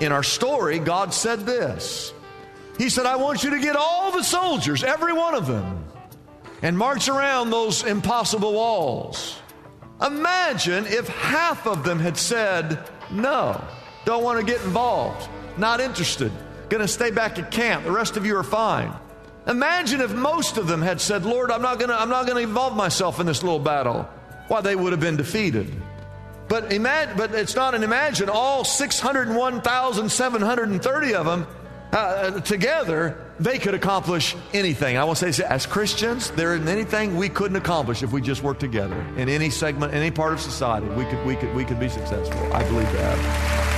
in our story, God said this He said, I want you to get all the soldiers, every one of them, and march around those impossible walls. Imagine if half of them had said, No, don't want to get involved, not interested, going to stay back at camp, the rest of you are fine. Imagine if most of them had said, Lord, I'm not going to I'm not going to involve myself in this little battle. Why, they would have been defeated. But, imagine, but it's not an imagine. All 601,730 of them uh, together, they could accomplish anything. I to say, as Christians, there isn't anything we couldn't accomplish if we just worked together in any segment, any part of society. We could, we could, we could be successful. I believe that.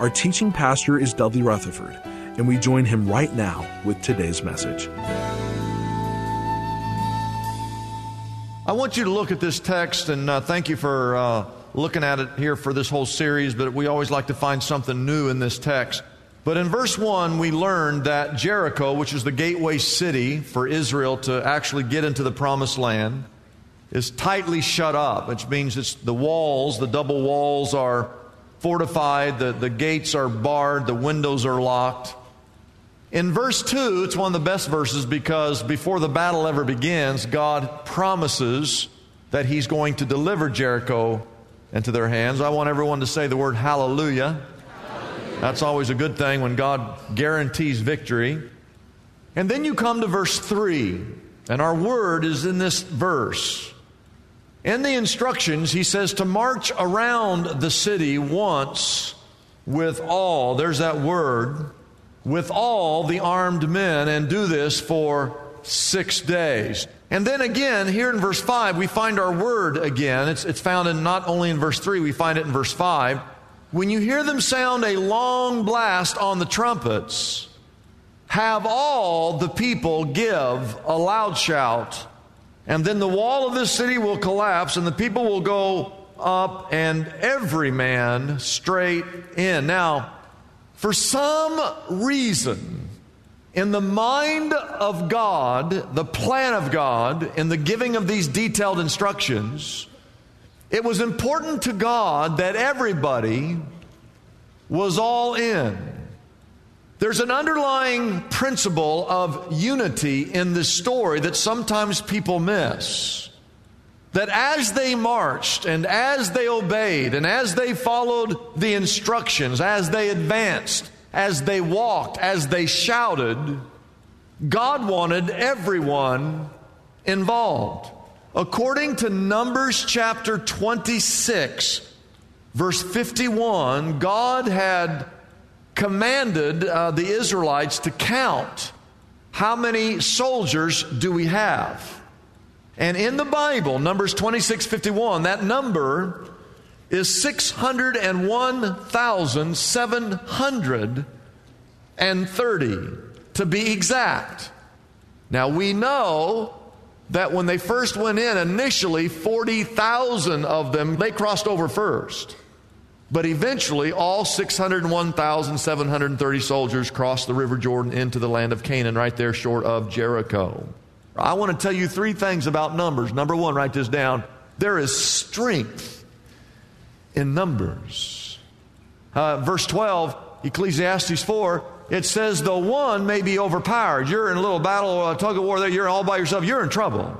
Our teaching pastor is Dudley Rutherford, and we join him right now with today's message. I want you to look at this text, and uh, thank you for uh, looking at it here for this whole series, but we always like to find something new in this text. But in verse 1, we learned that Jericho, which is the gateway city for Israel to actually get into the promised land, is tightly shut up, which means it's the walls, the double walls are fortified, the, the gates are barred, the windows are locked. In verse 2, it's one of the best verses because before the battle ever begins, God promises that He's going to deliver Jericho into their hands. I want everyone to say the word hallelujah. hallelujah. That's always a good thing when God guarantees victory. And then you come to verse 3, and our word is in this verse. In the instructions, he says to march around the city once with all, there's that word, with all the armed men, and do this for six days. And then again, here in verse 5, we find our word again. It's, it's found in not only in verse 3, we find it in verse 5. When you hear them sound a long blast on the trumpets, have all the people give a loud shout and then the wall of this city will collapse, and the people will go up, and every man straight in. Now, for some reason, in the mind of God, the plan of God, in the giving of these detailed instructions, it was important to God that everybody was all in. There's an underlying principle of unity in this story that sometimes people miss. That as they marched and as they obeyed and as they followed the instructions, as they advanced, as they walked, as they shouted, God wanted everyone involved. According to Numbers chapter 26, verse 51, God had commanded uh, the Israelites to count how many soldiers do we have. And in the Bible, Numbers 26 51, that number is 601,730 to be exact. Now we know that when they first went in, initially 40,000 of them, they crossed over first. But eventually, all 601,730 soldiers crossed the River Jordan into the land of Canaan, right there short of Jericho. I want to tell you three things about numbers. Number one, write this down. There is strength in numbers. Uh, verse 12, Ecclesiastes 4, it says, The one may be overpowered, you're in a little battle, a tug of war there, you're all by yourself, you're in trouble.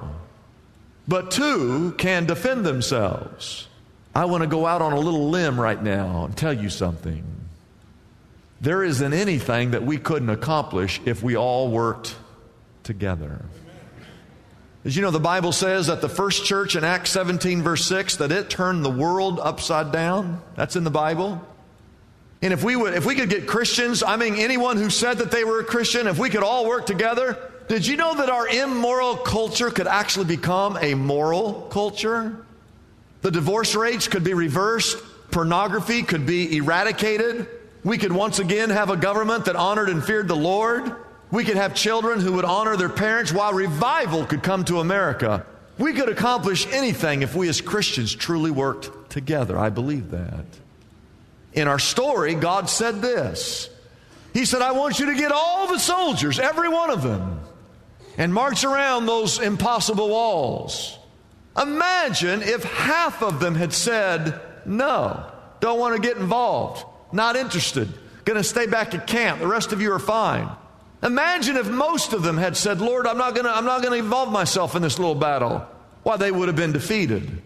But two can defend themselves. I want to go out on a little limb right now and tell you something. There isn't anything that we couldn't accomplish if we all worked together. As you know, the Bible says that the first church in Acts 17, verse 6, that it turned the world upside down. That's in the Bible. And if we would, if we could get Christians, I mean anyone who said that they were a Christian, if we could all work together, Did you know that our immoral culture could actually become a moral culture? The divorce rates could be reversed, pornography could be eradicated. We could once again have a government that honored and feared the Lord. We could have children who would honor their parents while revival could come to America. We could accomplish anything if we as Christians truly worked together. I believe that. In our story, God said this He said, I want you to get all the soldiers, every one of them, and march around those impossible walls. Imagine if half of them had said, No, don't want to get involved, not interested, going to stay back at camp, the rest of you are fine. Imagine if most of them had said, Lord, I'm not going to, I'm not going to involve myself in this little battle. Why, they would have been defeated.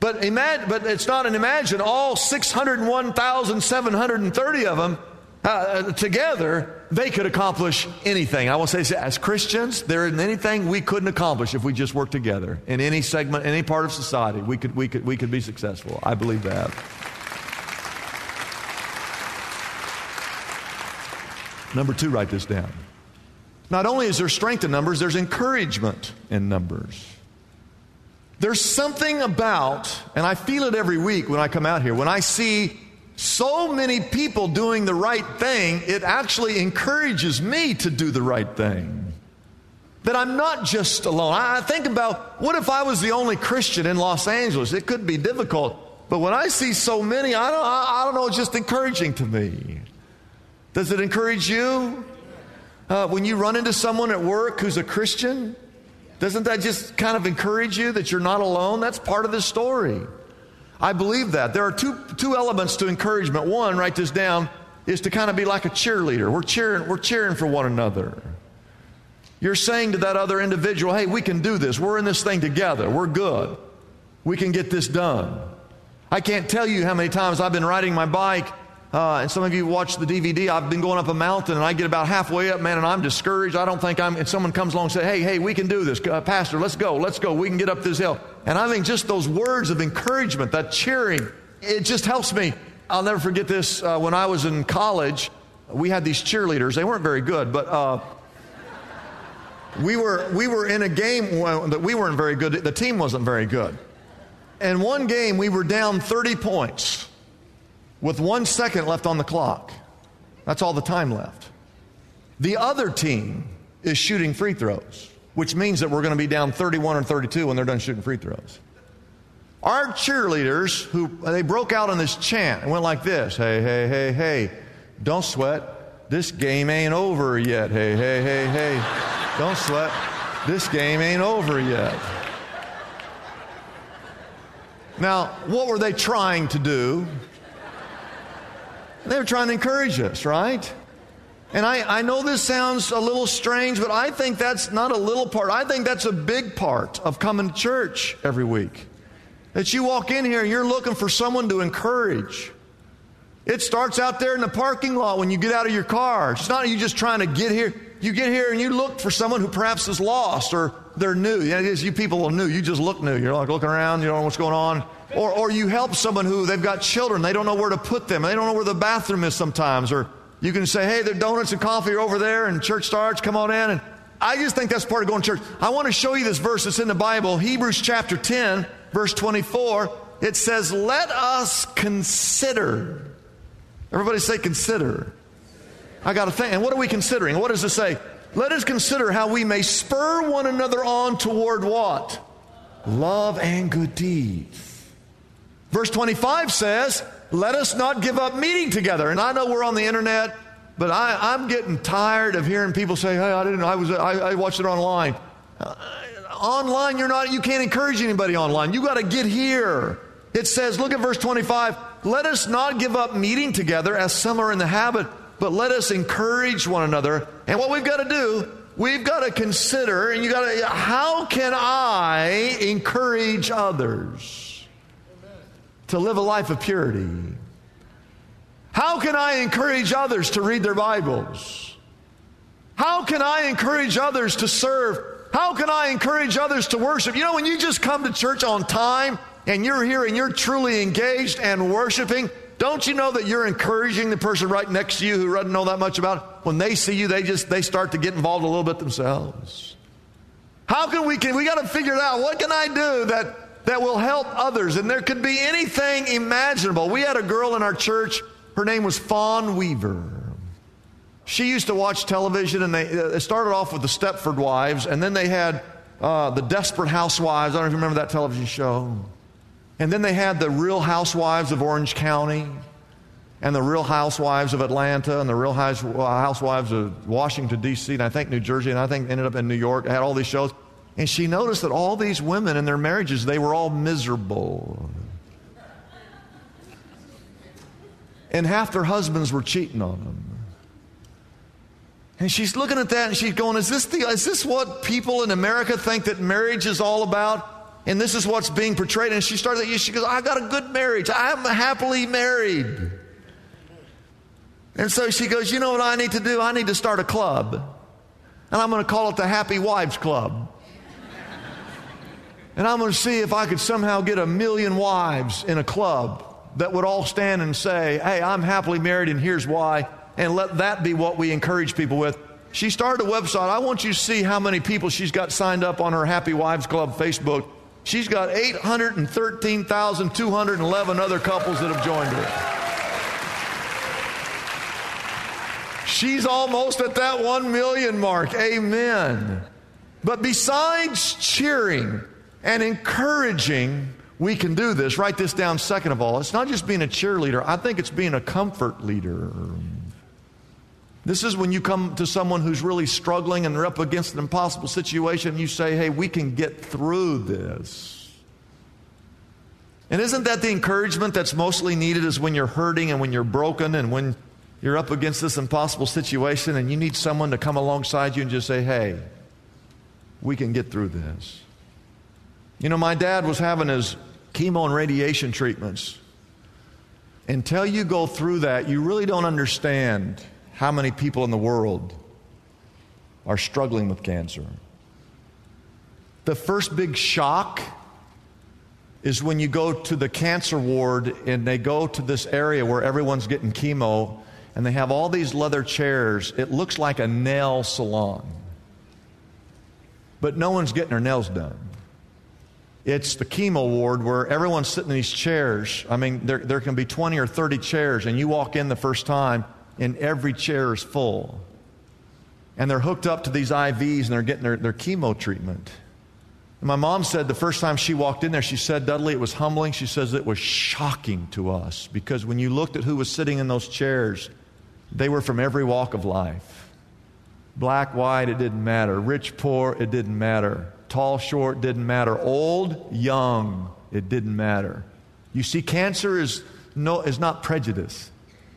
But, imagine, but it's not an imagine. All 601,730 of them uh, together, they could accomplish anything. I will say, this as Christians, there isn't anything we couldn't accomplish if we just worked together in any segment, any part of society. We could, we could, we could be successful. I believe that. Number two, write this down. Not only is there strength in numbers, there's encouragement in numbers. There's something about, and I feel it every week when I come out here, when I see so many people doing the right thing, it actually encourages me to do the right thing. That I'm not just alone. I think about what if I was the only Christian in Los Angeles? It could be difficult. But when I see so many, I don't, I don't know, it's just encouraging to me. Does it encourage you? Uh, when you run into someone at work who's a Christian, doesn't that just kind of encourage you that you're not alone? That's part of the story. I believe that. There are two, two elements to encouragement. One, write this down, is to kind of be like a cheerleader. We're cheering, we're cheering for one another. You're saying to that other individual, hey, we can do this. We're in this thing together. We're good. We can get this done. I can't tell you how many times I've been riding my bike uh, and some of you watch the DVD. I've been going up a mountain and I get about halfway up, man, and I'm discouraged. I don't think I'm, and someone comes along and say, hey, hey, we can do this. Uh, Pastor, let's go, let's go. We can get up this hill. And I think just those words of encouragement, that cheering, it just helps me. I'll never forget this. Uh, when I was in college, we had these cheerleaders. They weren't very good, but uh, we, were, we were in a game that we weren't very good. The team wasn't very good. And one game, we were down 30 points with one second left on the clock. That's all the time left. The other team is shooting free throws, which means that we're going to be down 31 or 32 when they're done shooting free throws. Our cheerleaders, who they broke out in this chant and went like this Hey, hey, hey, hey, don't sweat. This game ain't over yet. Hey, hey, hey, hey, don't sweat. This game ain't over yet. Now, what were they trying to do? They were trying to encourage us, right? And I, I know this sounds a little strange, but I think that's not a little part. I think that's a big part of coming to church every week. That you walk in here and you're looking for someone to encourage. It starts out there in the parking lot when you get out of your car. It's not you just trying to get here. You get here and you look for someone who perhaps is lost or they're new. It is, you people are new. You just look new. You're like looking around, you don't know what's going on. Or, or you help someone who they've got children, they don't know where to put them, they don't know where the bathroom is sometimes. Or you can say, hey, the donuts and coffee are over there, and church starts, come on in. And I just think that's part of going to church. I want to show you this verse that's in the Bible, Hebrews chapter 10, verse 24. It says, Let us consider. Everybody say, consider. I got to think. And what are we considering? What does it say? Let us consider how we may spur one another on toward what? Love and good deeds. Verse 25 says, Let us not give up meeting together. And I know we're on the internet, but I, am getting tired of hearing people say, Hey, I didn't, I was, I, I watched it online. Uh, online, you're not, you can't encourage anybody online. You got to get here. It says, look at verse 25, let us not give up meeting together as some are in the habit, but let us encourage one another. And what we've got to do, we've got to consider, and you got to, how can I encourage others? to live a life of purity? How can I encourage others to read their Bibles? How can I encourage others to serve? How can I encourage others to worship? You know, when you just come to church on time and you're here and you're truly engaged and worshiping, don't you know that you're encouraging the person right next to you who doesn't know that much about it? when they see you, they just they start to get involved a little bit themselves. How can we can we got to figure it out? What can I do that that will help others? And there could be anything imaginable. We had a girl in our church. Her name was Fawn Weaver. She used to watch television, and they uh, started off with the Stepford Wives, and then they had uh, the Desperate Housewives. I don't know if you remember that television show. And then they had the Real Housewives of Orange County and the Real Housewives of Atlanta and the Real Housewives of Washington, D.C., and I think New Jersey, and I think ended up in New York. Had all these shows. And she noticed that all these women in their marriages, they were all miserable. And half their husbands were cheating on them. And she's looking at that and she's going, Is this, the, is this what people in America think that marriage is all about? And this is what's being portrayed. And she started, she goes, I got a good marriage. I'm happily married. And so she goes, You know what I need to do? I need to start a club. And I'm going to call it the Happy Wives Club. and I'm going to see if I could somehow get a million wives in a club that would all stand and say, Hey, I'm happily married and here's why. And let that be what we encourage people with. She started a website. I want you to see how many people she's got signed up on her Happy Wives Club Facebook. She's got 813,211 other couples that have joined her. She's almost at that 1 million mark. Amen. But besides cheering and encouraging, we can do this. Write this down, second of all. It's not just being a cheerleader, I think it's being a comfort leader. This is when you come to someone who's really struggling and they're up against an impossible situation, and you say, hey, we can get through this. And isn't that the encouragement that's mostly needed is when you're hurting and when you're broken and when you're up against this impossible situation and you need someone to come alongside you and just say, hey, we can get through this. You know, my dad was having his chemo and radiation treatments. Until you go through that, you really don't understand how many people in the world are struggling with cancer. The first big shock is when you go to the cancer ward and they go to this area where everyone's getting chemo and they have all these leather chairs. It looks like a nail salon. But no one's getting their nails done. It's the chemo ward where everyone's sitting in these chairs. I mean, there, there can be 20 or 30 chairs, and you walk in the first time and every chair is full. And they're hooked up to these IVs and they're getting their, their chemo treatment. And my mom said the first time she walked in there, she said, Dudley, it was humbling. She says it was shocking to us because when you looked at who was sitting in those chairs, they were from every walk of life. Black, white, it didn't matter. Rich, poor, it didn't matter. Tall, short, didn't matter. Old, young, it didn't matter. You see, cancer is, no, is not prejudice.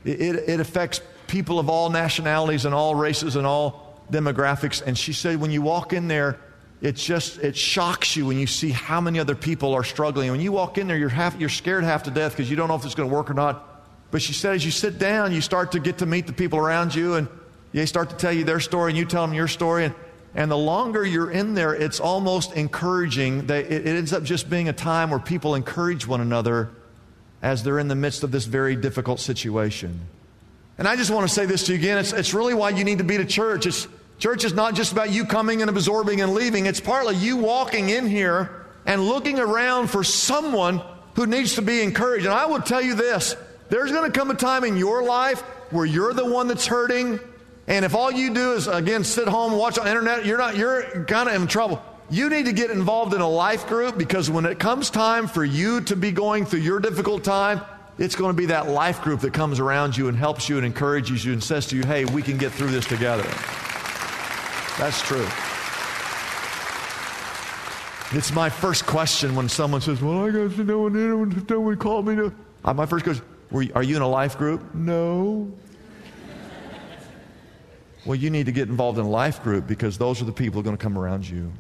It, it, affects people of all nationalities and all races and all demographics. And she said, when you walk in there, it just it shocks you when you see how many other people are struggling. When you walk in there, you're half you're scared half to death because you don't know if it's going to work or not. But she said, as you sit down, you start to get to meet the people around you, and they start to tell you their story, and you tell them your story. And, and the longer you're in there, it's almost encouraging. That it, it ends up just being a time where people encourage one another as they're in the midst of this very difficult situation. And I just want to say this to you again. It's, it's really why you need to be to church. It's, church is not just about you coming and absorbing and leaving. It's partly you walking in here and looking around for someone who needs to be encouraged. And I will tell you this there's going to come a time in your life where you're the one that's hurting. And if all you do is, again, sit home and watch on the internet, you're not, you're kind of in trouble. You need to get involved in a life group because when it comes time for you to be going through your difficult time, it's going to be that life group that comes around you and helps you and encourages you and says to you, hey, we can get through this together. That's true. It's my first question when someone says, Well, I got to know when no one called me to. Uh, my first question, Are you in a life group? No. well, you need to get involved in a life group because those are the people who are going to come around you.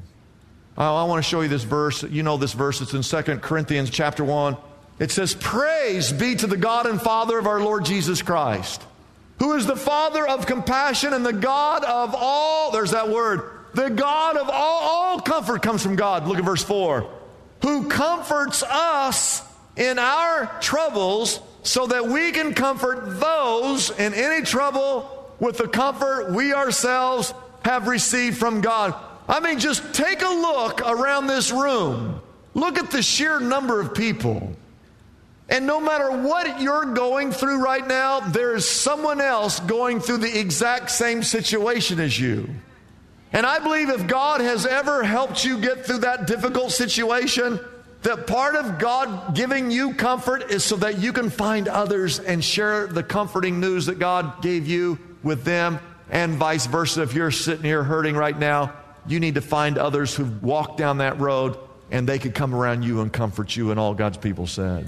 I want to show you this verse. You know this verse. It's in 2 Corinthians chapter 1. It says, Praise be to the God and Father of our Lord Jesus Christ, who is the Father of compassion and the God of all, there's that word, the God of all, all comfort comes from God. Look at verse 4. Who comforts us in our troubles so that we can comfort those in any trouble with the comfort we ourselves have received from God. I mean, just take a look around this room. Look at the sheer number of people. And no matter what you're going through right now, there is someone else going through the exact same situation as you. And I believe if God has ever helped you get through that difficult situation, that part of God giving you comfort is so that you can find others and share the comforting news that God gave you with them, and vice versa. If you're sitting here hurting right now, you need to find others who've walked down that road and they could come around you and comfort you, and all God's people said.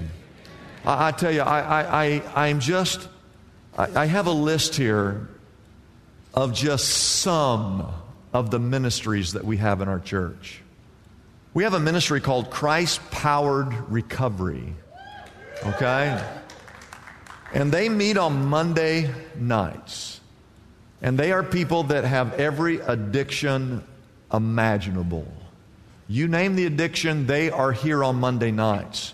I, I tell you, I, I, I, I'm just, I, I have a list here of just some of the ministries that we have in our church. We have a ministry called Christ Powered Recovery. Okay? And they meet on Monday nights. And they are people that have every addiction imaginable. You name the addiction, they are here on Monday nights.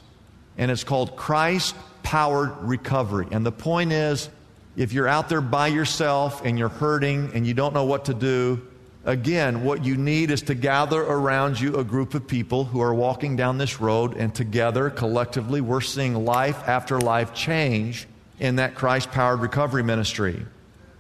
And it's called Christ Powered Recovery. And the point is if you're out there by yourself and you're hurting and you don't know what to do, Again, what you need is to gather around you a group of people who are walking down this road, and together, collectively, we're seeing life after life change in that Christ powered recovery ministry.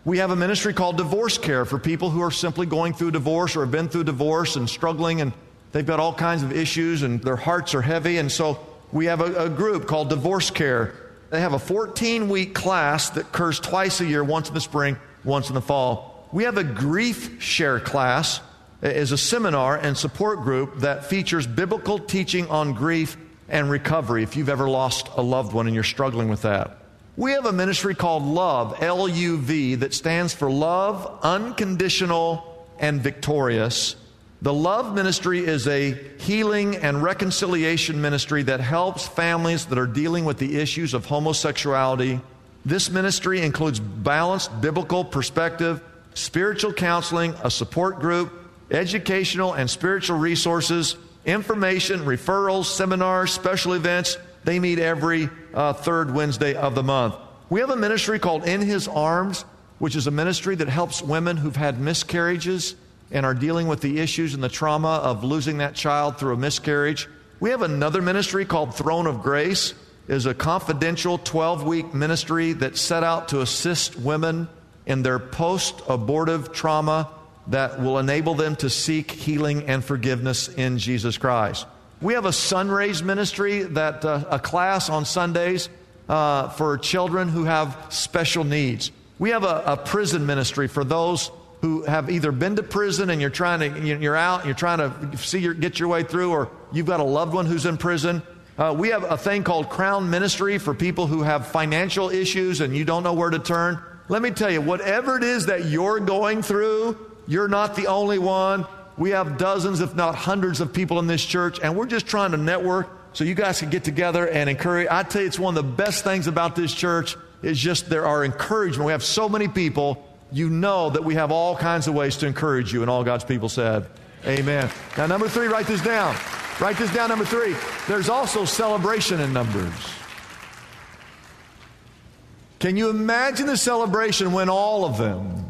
We have a ministry called Divorce Care for people who are simply going through divorce or have been through divorce and struggling, and they've got all kinds of issues and their hearts are heavy. And so we have a, a group called Divorce Care. They have a 14 week class that occurs twice a year, once in the spring, once in the fall we have a grief share class is a seminar and support group that features biblical teaching on grief and recovery if you've ever lost a loved one and you're struggling with that. We have a ministry called Love, L U V, that stands for Love, Unconditional, and Victorious. The Love Ministry is a healing and reconciliation ministry that helps families that are dealing with the issues of homosexuality. This ministry includes balanced biblical perspective spiritual counseling, a support group, educational and spiritual resources, information, referrals, seminars, special events. They meet every uh, third Wednesday of the month. We have a ministry called In His Arms, which is a ministry that helps women who've had miscarriages and are dealing with the issues and the trauma of losing that child through a miscarriage. We have another ministry called Throne of Grace is a confidential 12 week ministry that set out to assist women in their post abortive trauma that will enable them to seek healing and forgiveness in Jesus Christ. We have a Sunrays ministry that uh, a class on Sundays uh, for children who have special needs. We have a, a, prison ministry for those who have either been to prison and you're trying to you're out, and you're trying to see your, get your way through, or you've got a loved one who's in prison. Uh, we have a thing called Crown Ministry for people who have financial issues and you don't know where to turn. Let me tell you, whatever it is that you're going through, you're not the only one. We have dozens, if not hundreds, of people in this church, and we're just trying to network so you guys can get together and encourage. I tell you, it's one of the best things about this church is just there are encouragement. We have so many people. You know that we have all kinds of ways to encourage you, and all God's people said, Amen. Now, number three, write this down. Write this down, number three. There's also celebration in numbers. Can you imagine the celebration when all of them,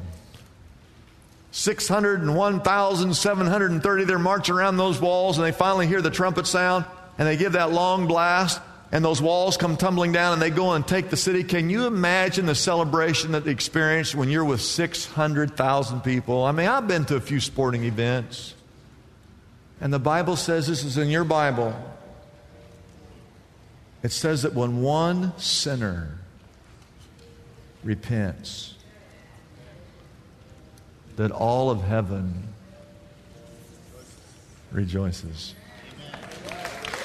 601,730, they're marching around those walls and they finally hear the trumpet sound and they give that long blast and those walls come tumbling down and they go and take the city. Can you imagine the celebration that they experience when you're with 600,000 people? I mean, I've been to a few sporting events. And the Bible says this is in your Bible. It says that when one sinner repents, that all of heaven rejoices.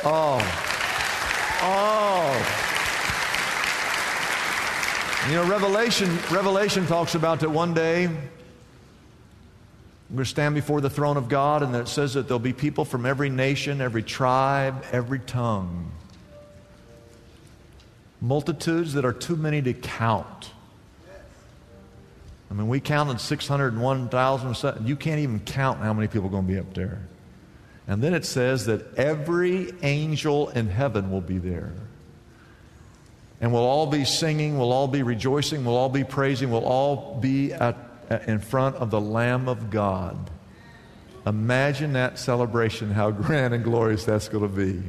Oh, oh. You know, Revelation, Revelation talks about that one day we're going to stand before the throne of God, and it says that there'll be people from every nation, every tribe, every tongue. Multitudes that are too many to count. I mean, we counted 601,000. You can't even count how many people are going to be up there. And then it says that every angel in heaven will be there. And we'll all be singing, we'll all be rejoicing, we'll all be praising, we'll all be at, at, in front of the Lamb of God. Imagine that celebration, how grand and glorious that's going to be.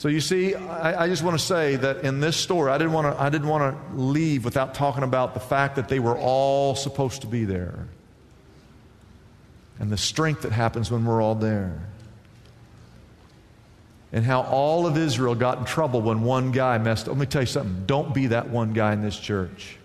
So you see, I, I, just want to say that in this story, I didn't want to, I didn't want to leave without talking about the fact that they were all supposed to be there. And the strength that happens when we're all there. And how all of Israel got in trouble when one guy messed up. Let me tell you something. Don't be that one guy in this church.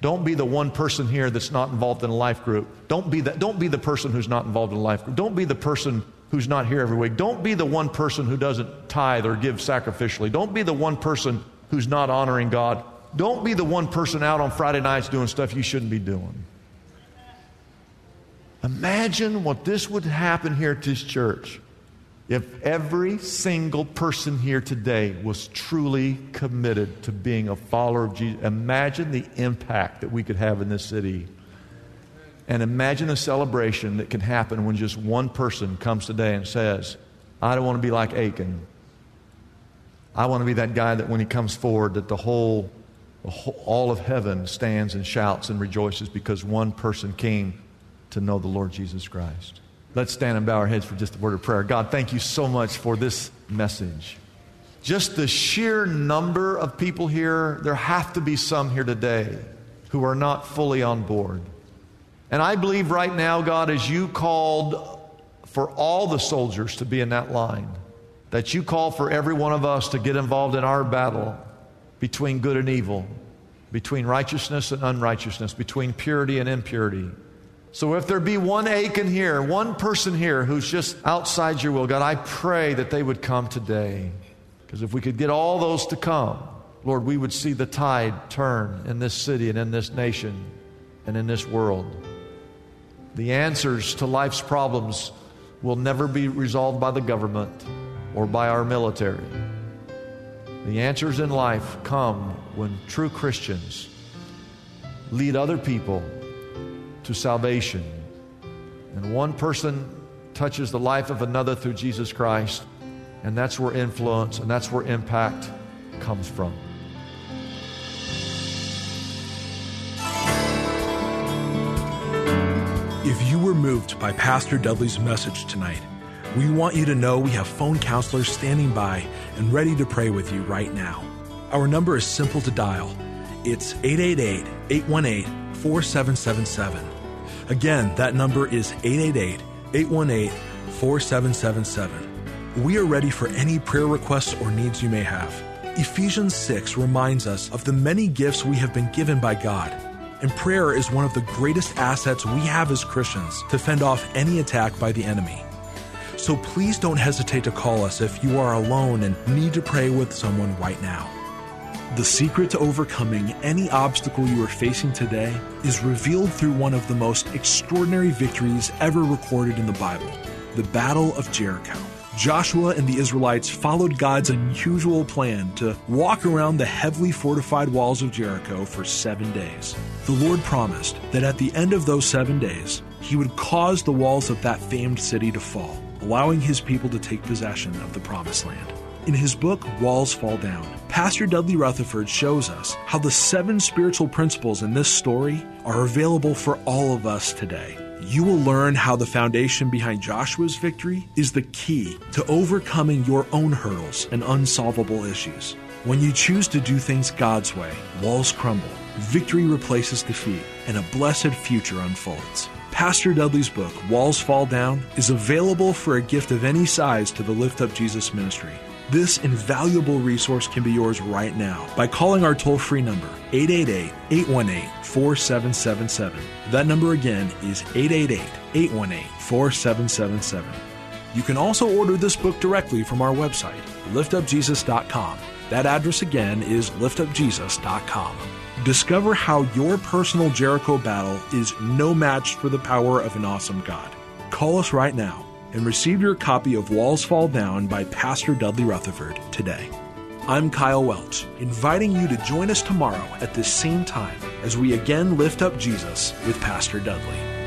Don't be the one person here that's not involved in a life group. Don't be, that, don't be the person who's not involved in a life group. Don't be the person who's not here every week. Don't be the one person who doesn't tithe or give sacrificially. Don't be the one person who's not honoring God. Don't be the one person out on Friday nights doing stuff you shouldn't be doing. Imagine what this would happen here at this church if every single person here today was truly committed to being a follower of Jesus. Imagine the impact that we could have in this city. And imagine a celebration that can happen when just one person comes today and says, I don't want to be like Achan. I want to be that guy that when he comes forward, that the whole, the whole, all of heaven stands and shouts and rejoices because one person came to know the Lord Jesus Christ. Let's stand and bow our heads for just a word of prayer. God, thank you so much for this message. Just the sheer number of people here, there have to be some here today who are not fully on board. And I believe right now, God, as you called for all the soldiers to be in that line, that you call for every one of us to get involved in our battle between good and evil, between righteousness and unrighteousness, between purity and impurity. So if there be one Achan here, one person here who's just outside your will, God, I pray that they would come today. Because if we could get all those to come, Lord, we would see the tide turn in this city and in this nation and in this world. The answers to life's problems will never be resolved by the government or by our military. The answers in life come when true Christians lead other people to salvation. And one person touches the life of another through Jesus Christ, and that's where influence and that's where impact comes from. Moved by Pastor Dudley's message tonight, we want you to know we have phone counselors standing by and ready to pray with you right now. Our number is simple to dial. It's 888 818 4777. Again, that number is 888 818 4777. We are ready for any prayer requests or needs you may have. Ephesians 6 reminds us of the many gifts we have been given by God and prayer is one of the greatest assets we have as Christians to fend off any attack by the enemy. So please don't hesitate to call us if you are alone and need to pray with someone right now. The secret to overcoming any obstacle you are facing today is revealed through one of the most extraordinary victories ever recorded in the Bible the Battle of Jericho. Joshua and the Israelites followed God's unusual plan to walk around the heavily fortified walls of Jericho for seven days. The Lord promised that at the end of those seven days, He would cause the walls of that famed city to fall, allowing His people to take possession of the Promised Land. In his book, Walls Fall Down, Pastor Dudley Rutherford shows us how the seven spiritual principles in this story are available for all of us today you will learn how the foundation behind Joshua's victory is the key to overcoming your own hurdles and unsolvable issues. When you choose to do things God's way, walls crumble, victory replaces defeat, and a blessed future unfolds. Pastor Dudley's book, Walls Fall Down, is available for a gift of any size to the Lift Up Jesus ministry. This invaluable resource can be yours right now by calling our toll free number, 888 818 4777. That number again is 888 818 4777. You can also order this book directly from our website, liftupjesus.com. That address again is liftupjesus.com. Discover how your personal Jericho battle is no match for the power of an awesome God. Call us right now and receive your copy of Walls Fall Down by Pastor Dudley Rutherford today. I'm Kyle Welch, inviting you to join us tomorrow at this same time as we again lift up Jesus with Pastor Dudley.